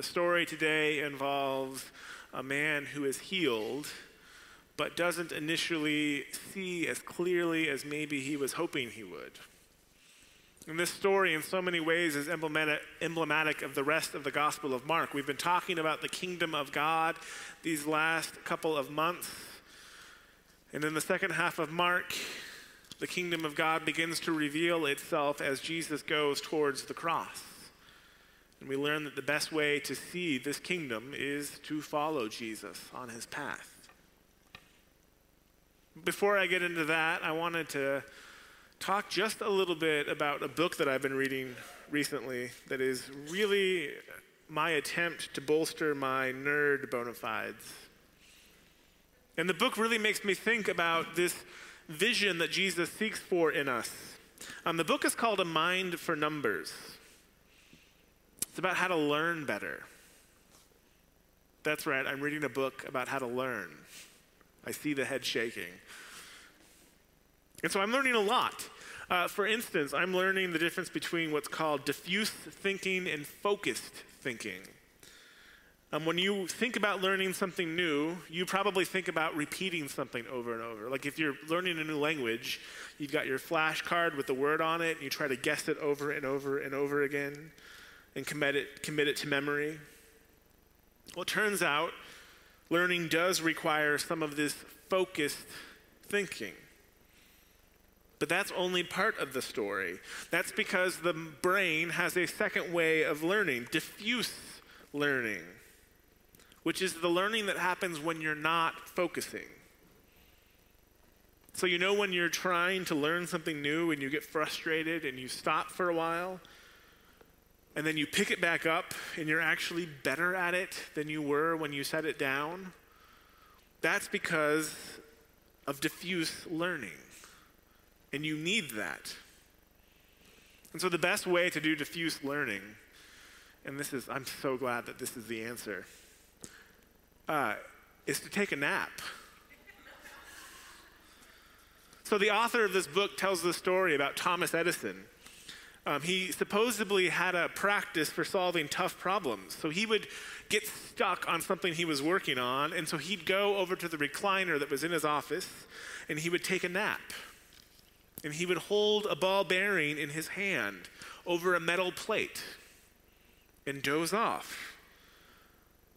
The story today involves a man who is healed, but doesn't initially see as clearly as maybe he was hoping he would. And this story, in so many ways, is emblematic of the rest of the Gospel of Mark. We've been talking about the kingdom of God these last couple of months. And in the second half of Mark, the kingdom of God begins to reveal itself as Jesus goes towards the cross. And we learn that the best way to see this kingdom is to follow Jesus on his path. Before I get into that, I wanted to talk just a little bit about a book that I've been reading recently that is really my attempt to bolster my nerd bona fides. And the book really makes me think about this vision that Jesus seeks for in us. Um, the book is called A Mind for Numbers. It's about how to learn better. That's right, I'm reading a book about how to learn. I see the head shaking. And so I'm learning a lot. Uh, for instance, I'm learning the difference between what's called diffuse thinking and focused thinking. Um, when you think about learning something new, you probably think about repeating something over and over. Like if you're learning a new language, you've got your flashcard with the word on it, and you try to guess it over and over and over again and commit it, commit it to memory. Well, it turns out learning does require some of this focused thinking. But that's only part of the story. That's because the brain has a second way of learning, diffuse learning which is the learning that happens when you're not focusing. So, you know, when you're trying to learn something new and you get frustrated and you stop for a while, and then you pick it back up and you're actually better at it than you were when you set it down, that's because of diffuse learning. And you need that. And so, the best way to do diffuse learning, and this is, I'm so glad that this is the answer uh, is to take a nap. So, the author of this book tells the story about Thomas Edison. Um, he supposedly had a practice for solving tough problems. So, he would get stuck on something he was working on, and so he'd go over to the recliner that was in his office and he would take a nap. And he would hold a ball bearing in his hand over a metal plate and doze off.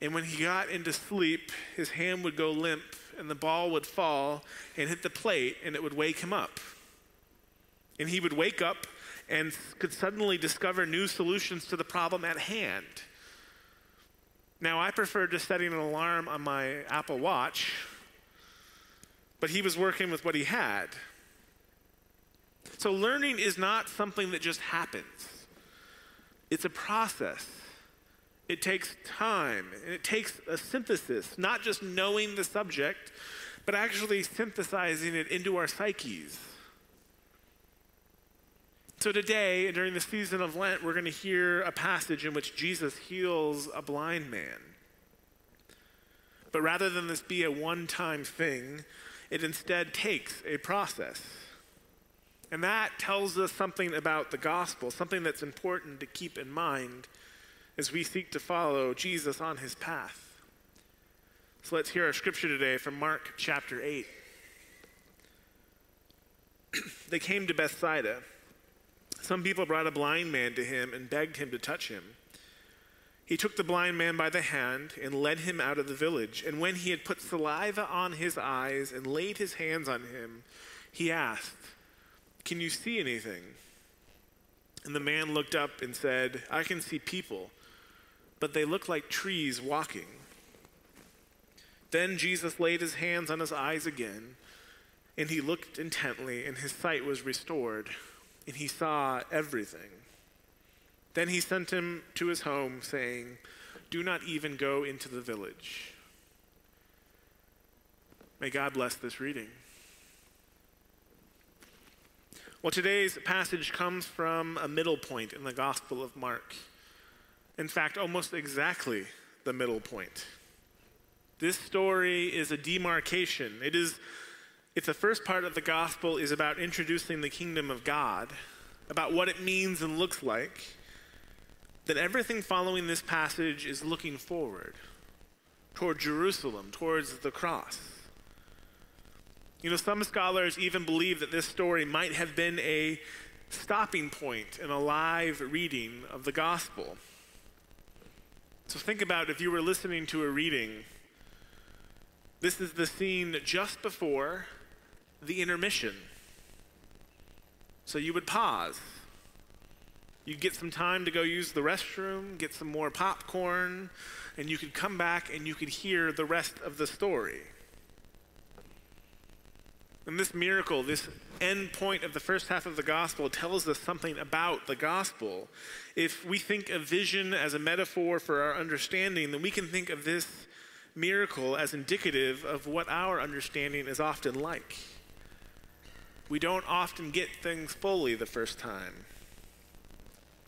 And when he got into sleep, his hand would go limp and the ball would fall and hit the plate and it would wake him up. And he would wake up and could suddenly discover new solutions to the problem at hand. Now, I prefer just setting an alarm on my Apple Watch, but he was working with what he had. So, learning is not something that just happens, it's a process. It takes time and it takes a synthesis, not just knowing the subject, but actually synthesizing it into our psyches. So, today, during the season of Lent, we're going to hear a passage in which Jesus heals a blind man. But rather than this be a one time thing, it instead takes a process. And that tells us something about the gospel, something that's important to keep in mind as we seek to follow Jesus on his path. So let's hear our scripture today from Mark chapter 8. they came to Bethsaida. Some people brought a blind man to him and begged him to touch him. He took the blind man by the hand and led him out of the village. And when he had put saliva on his eyes and laid his hands on him, he asked, Can you see anything? And the man looked up and said, I can see people but they look like trees walking. Then Jesus laid his hands on his eyes again, and he looked intently, and his sight was restored, and he saw everything. Then he sent him to his home, saying, Do not even go into the village. May God bless this reading. Well, today's passage comes from a middle point in the Gospel of Mark. In fact, almost exactly the middle point. This story is a demarcation. It is if the first part of the gospel is about introducing the kingdom of God, about what it means and looks like, then everything following this passage is looking forward toward Jerusalem, towards the cross. You know, some scholars even believe that this story might have been a stopping point in a live reading of the gospel. So think about if you were listening to a reading, this is the scene just before the intermission. So you would pause. You'd get some time to go use the restroom, get some more popcorn, and you could come back and you could hear the rest of the story. And this miracle, this end point of the first half of the gospel, tells us something about the gospel. If we think of vision as a metaphor for our understanding, then we can think of this miracle as indicative of what our understanding is often like. We don't often get things fully the first time.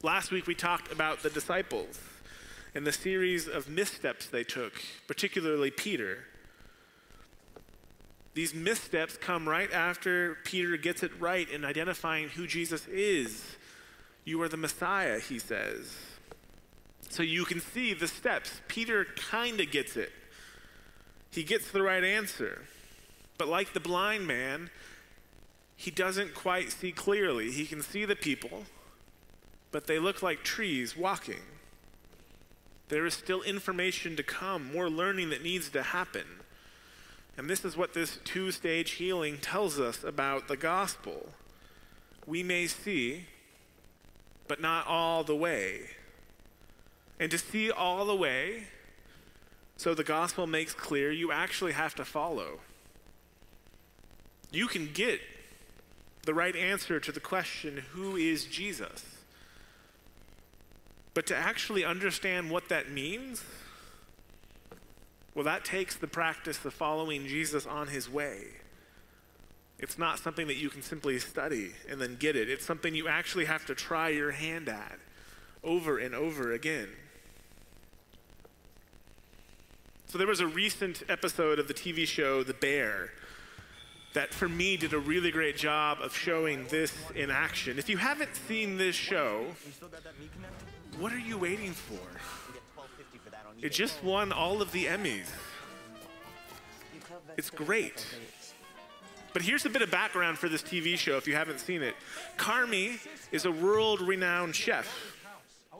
Last week we talked about the disciples and the series of missteps they took, particularly Peter. These missteps come right after Peter gets it right in identifying who Jesus is. You are the Messiah, he says. So you can see the steps. Peter kind of gets it. He gets the right answer. But like the blind man, he doesn't quite see clearly. He can see the people, but they look like trees walking. There is still information to come, more learning that needs to happen. And this is what this two stage healing tells us about the gospel. We may see, but not all the way. And to see all the way, so the gospel makes clear, you actually have to follow. You can get the right answer to the question, who is Jesus? But to actually understand what that means, well, that takes the practice of following Jesus on his way. It's not something that you can simply study and then get it. It's something you actually have to try your hand at over and over again. So, there was a recent episode of the TV show The Bear that, for me, did a really great job of showing this in action. If you haven't seen this show, what are you waiting for? It just won all of the Emmys. It's great. But here's a bit of background for this TV show if you haven't seen it. Carmy is a world renowned chef.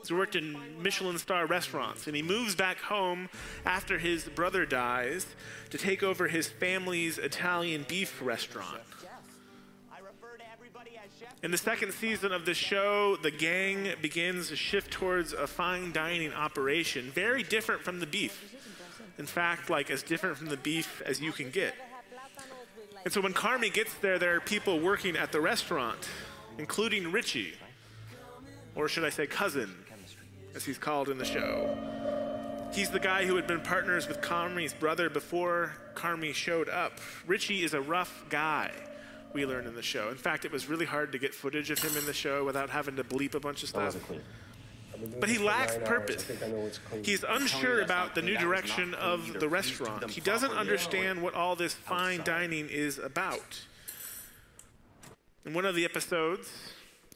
He's worked in Michelin star restaurants, and he moves back home after his brother dies to take over his family's Italian beef restaurant. In the second season of the show, the gang begins to shift towards a fine dining operation, very different from the beef. In fact, like as different from the beef as you can get. And so when Carmy gets there, there are people working at the restaurant, including Richie, or should I say cousin, as he's called in the show. He's the guy who had been partners with Carmy's brother before Carmy showed up. Richie is a rough guy we learn in the show. In fact, it was really hard to get footage of him in the show without having to bleep a bunch of stuff. But he lacks purpose. He's unsure about the new direction of the restaurant. He doesn't understand what all this fine dining is about. In one of the episodes,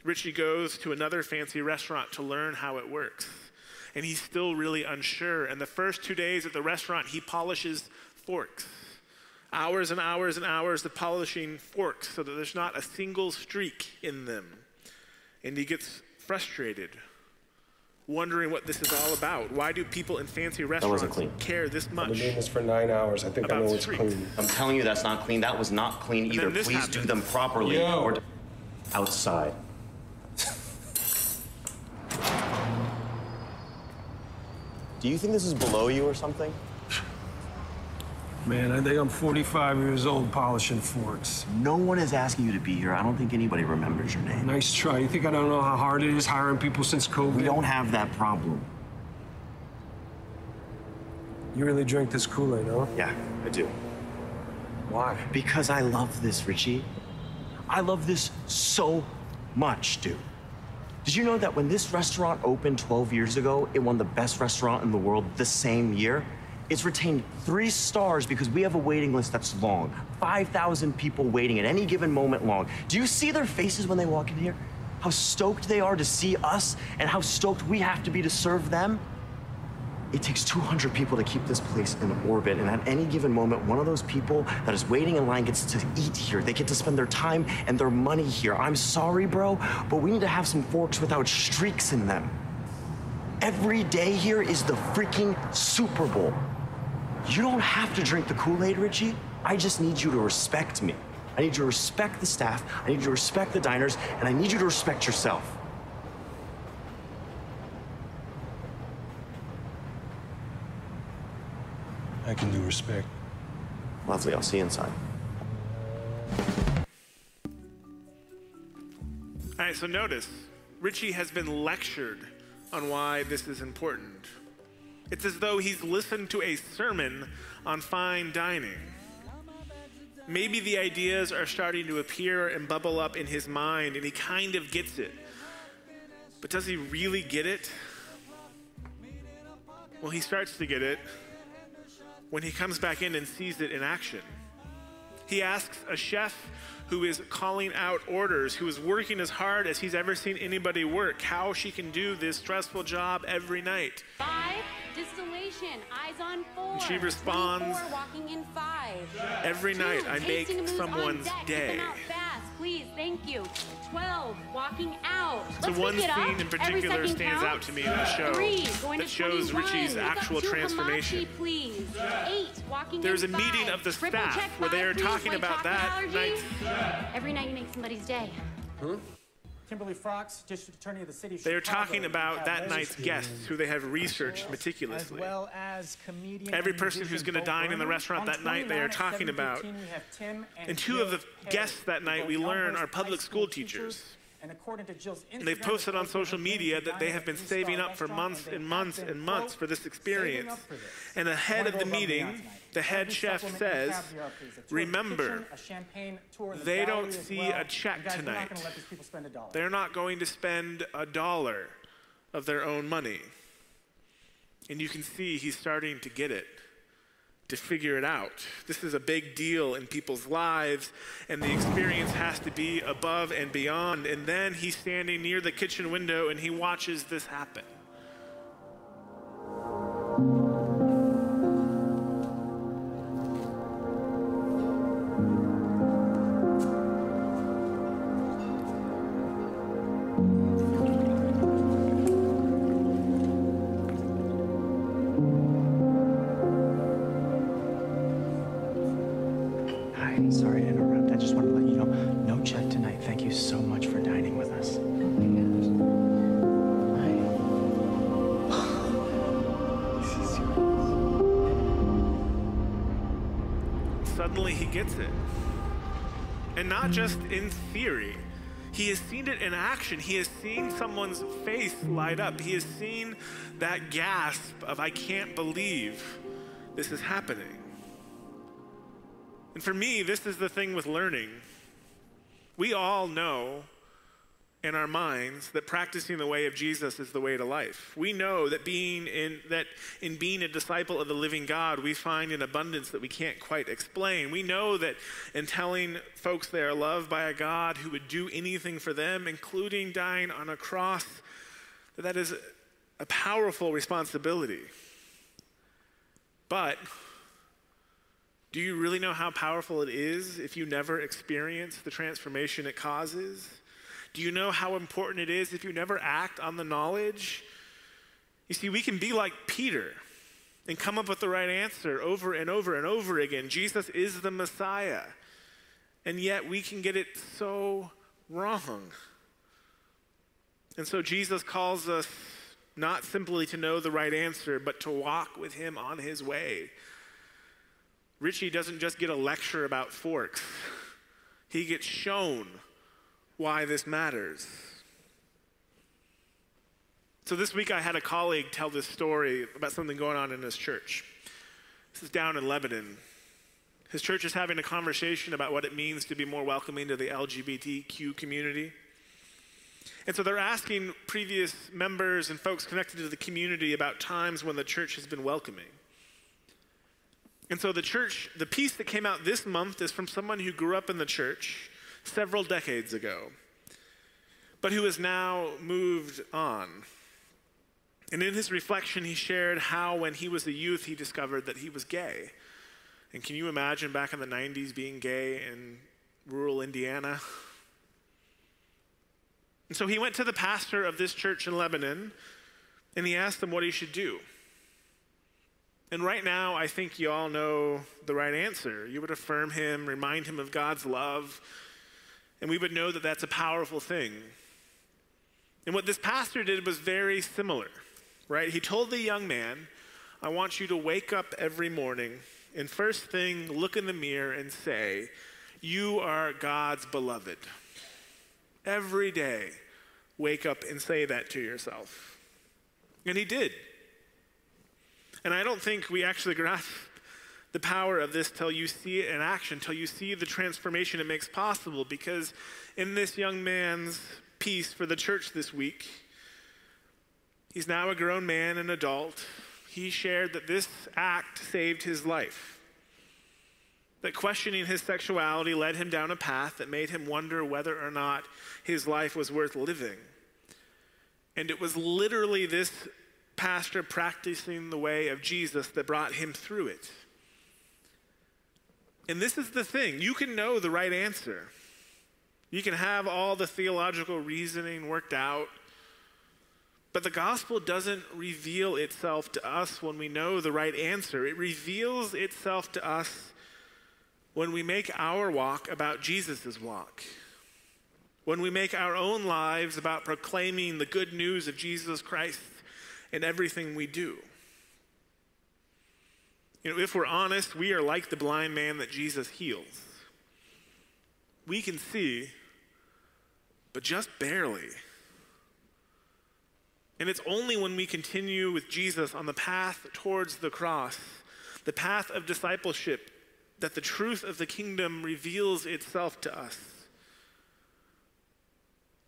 Richie goes to another fancy restaurant to learn how it works. And he's still really unsure. And the first two days at the restaurant, he polishes forks hours and hours and hours of polishing forks so that there's not a single streak in them. And he gets frustrated, wondering what this is all about. Why do people in fancy restaurants care this much? I've been doing this for nine hours. I think I know it's clean. I'm telling you that's not clean. That was not clean either. Please happens. do them properly. Yo. Or outside. Do you think this is below you or something? Man, I think I'm 45 years old polishing forks. No one is asking you to be here. I don't think anybody remembers your name. Nice try. You think I don't know how hard it is hiring people since COVID? We don't have that problem. You really drink this Kool-Aid, huh? Yeah, I do. Why? Because I love this, Richie. I love this so much, dude. Did you know that when this restaurant opened 12 years ago, it won the best restaurant in the world the same year? It's retained three stars because we have a waiting list that's long. 5,000 people waiting at any given moment long. Do you see their faces when they walk in here? how stoked they are to see us and how stoked we have to be to serve them? It takes 200 people to keep this place in orbit, and at any given moment, one of those people that is waiting in line gets to eat here. They get to spend their time and their money here. I'm sorry, bro, but we need to have some forks without streaks in them. Every day here is the freaking Super Bowl. You don't have to drink the Kool Aid, Richie. I just need you to respect me. I need you to respect the staff, I need you to respect the diners, and I need you to respect yourself. I can do respect. Lovely, I'll see you inside. All right, so notice Richie has been lectured on why this is important. It's as though he's listened to a sermon on fine dining. Maybe the ideas are starting to appear and bubble up in his mind, and he kind of gets it. But does he really get it? Well, he starts to get it when he comes back in and sees it in action. He asks a chef who is calling out orders, who is working as hard as he's ever seen anybody work, how she can do this stressful job every night. Five, distillation, eyes on four. And she responds, walking in five. Every Two, night I make tasting moves on someone's deck. Day. them out fast, please, thank you. 12, walking out. So Let's one pick it up. scene in particular stands counts. out to me in the show Three, going that to shows Richie's actual transformation. Hamachi, please. Eight, walking There's a meeting five. of the Triple staff where they are talking about chocolate that allergies. night. Every night you make somebody's day. Kimberly Fox, District Attorney of the City of They are Chicago. talking about that night's guests who they have researched As meticulously. well as comedian Every person who's gonna dine in the restaurant that night, they are talking about- we have Tim and, And two of the guests that night we learn are public school teachers. And according to Jill's And they've posted on social media that they have been saving up for months and months and months for this experience. And ahead of the meeting, the head chef says, have here are, please, a tour of the "Remember, kitchen, a champagne tour of the they don't see a check guys, we're not tonight. let these spend a dollar. They're not going to spend a dollar of their own money. And you can see he's starting to get it, to figure it out. This is a big deal in people's lives, and the experience has to be above and beyond. And then he's standing near the kitchen window and he watches this happen. Gets it. And not just in theory. He has seen it in action. He has seen someone's face light up. He has seen that gasp of, I can't believe this is happening. And for me, this is the thing with learning. We all know in our minds that practicing the way of Jesus is the way to life. We know that being in that in being a disciple of the living God, we find an abundance that we can't quite explain. We know that in telling folks they are loved by a God who would do anything for them, including dying on a cross, that that is a powerful responsibility. But do you really know how powerful it is if you never experience the transformation it causes? Do you know how important it is if you never act on the knowledge? You see, we can be like Peter and come up with the right answer over and over and over again. Jesus is the Messiah. And yet we can get it so wrong. And so Jesus calls us not simply to know the right answer, but to walk with him on his way. Richie doesn't just get a lecture about forks, he gets shown why this matters. So this week I had a colleague tell this story about something going on in his church. This is down in Lebanon. His church is having a conversation about what it means to be more welcoming to the LGBTQ community. And so they're asking previous members and folks connected to the community about times when the church has been welcoming. And so the church, the piece that came out this month is from someone who grew up in the church several decades ago. But who has now moved on. And in his reflection, he shared how, when he was a youth, he discovered that he was gay. And can you imagine back in the 90s being gay in rural Indiana? And so he went to the pastor of this church in Lebanon and he asked him what he should do. And right now, I think you all know the right answer. You would affirm him, remind him of God's love, and we would know that that's a powerful thing. And what this pastor did was very similar, right? He told the young man, I want you to wake up every morning and first thing, look in the mirror and say, You are God's beloved. Every day, wake up and say that to yourself. And he did. And I don't think we actually grasp the power of this till you see it in action, till you see the transformation it makes possible. Because in this young man's piece for the church this week, he's now a grown man, an adult. He shared that this act saved his life. That questioning his sexuality led him down a path that made him wonder whether or not his life was worth living. And it was literally this pastor practicing the way of Jesus that brought him through it. And this is the thing you can know the right answer, you can have all the theological reasoning worked out. But the gospel doesn't reveal itself to us when we know the right answer. It reveals itself to us when we make our walk about Jesus' walk when we make our own lives about proclaiming the good news of Jesus Christ in everything we do. You know, if we're honest, we are like the blind man that Jesus heals. We can see, but just barely. And it's only when we continue with Jesus on the path towards the cross, the path of discipleship, that the truth of the kingdom reveals itself to us.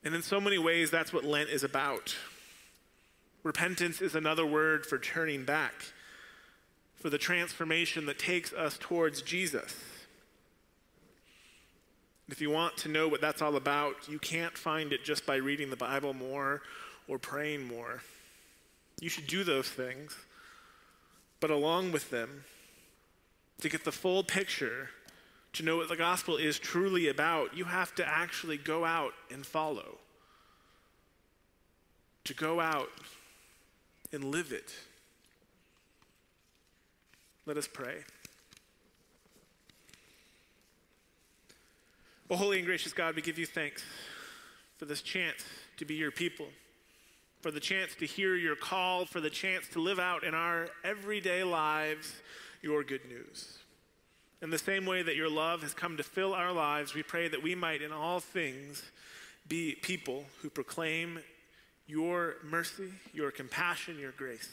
And in so many ways, that's what Lent is about. Repentance is another word for turning back, for the transformation that takes us towards Jesus. If you want to know what that's all about, you can't find it just by reading the Bible more or praying more. You should do those things. But along with them, to get the full picture, to know what the gospel is truly about, you have to actually go out and follow. To go out and live it. Let us pray. Oh, holy and gracious God, we give you thanks for this chance to be your people, for the chance to hear your call, for the chance to live out in our everyday lives your good news. In the same way that your love has come to fill our lives, we pray that we might in all things be people who proclaim your mercy, your compassion, your grace.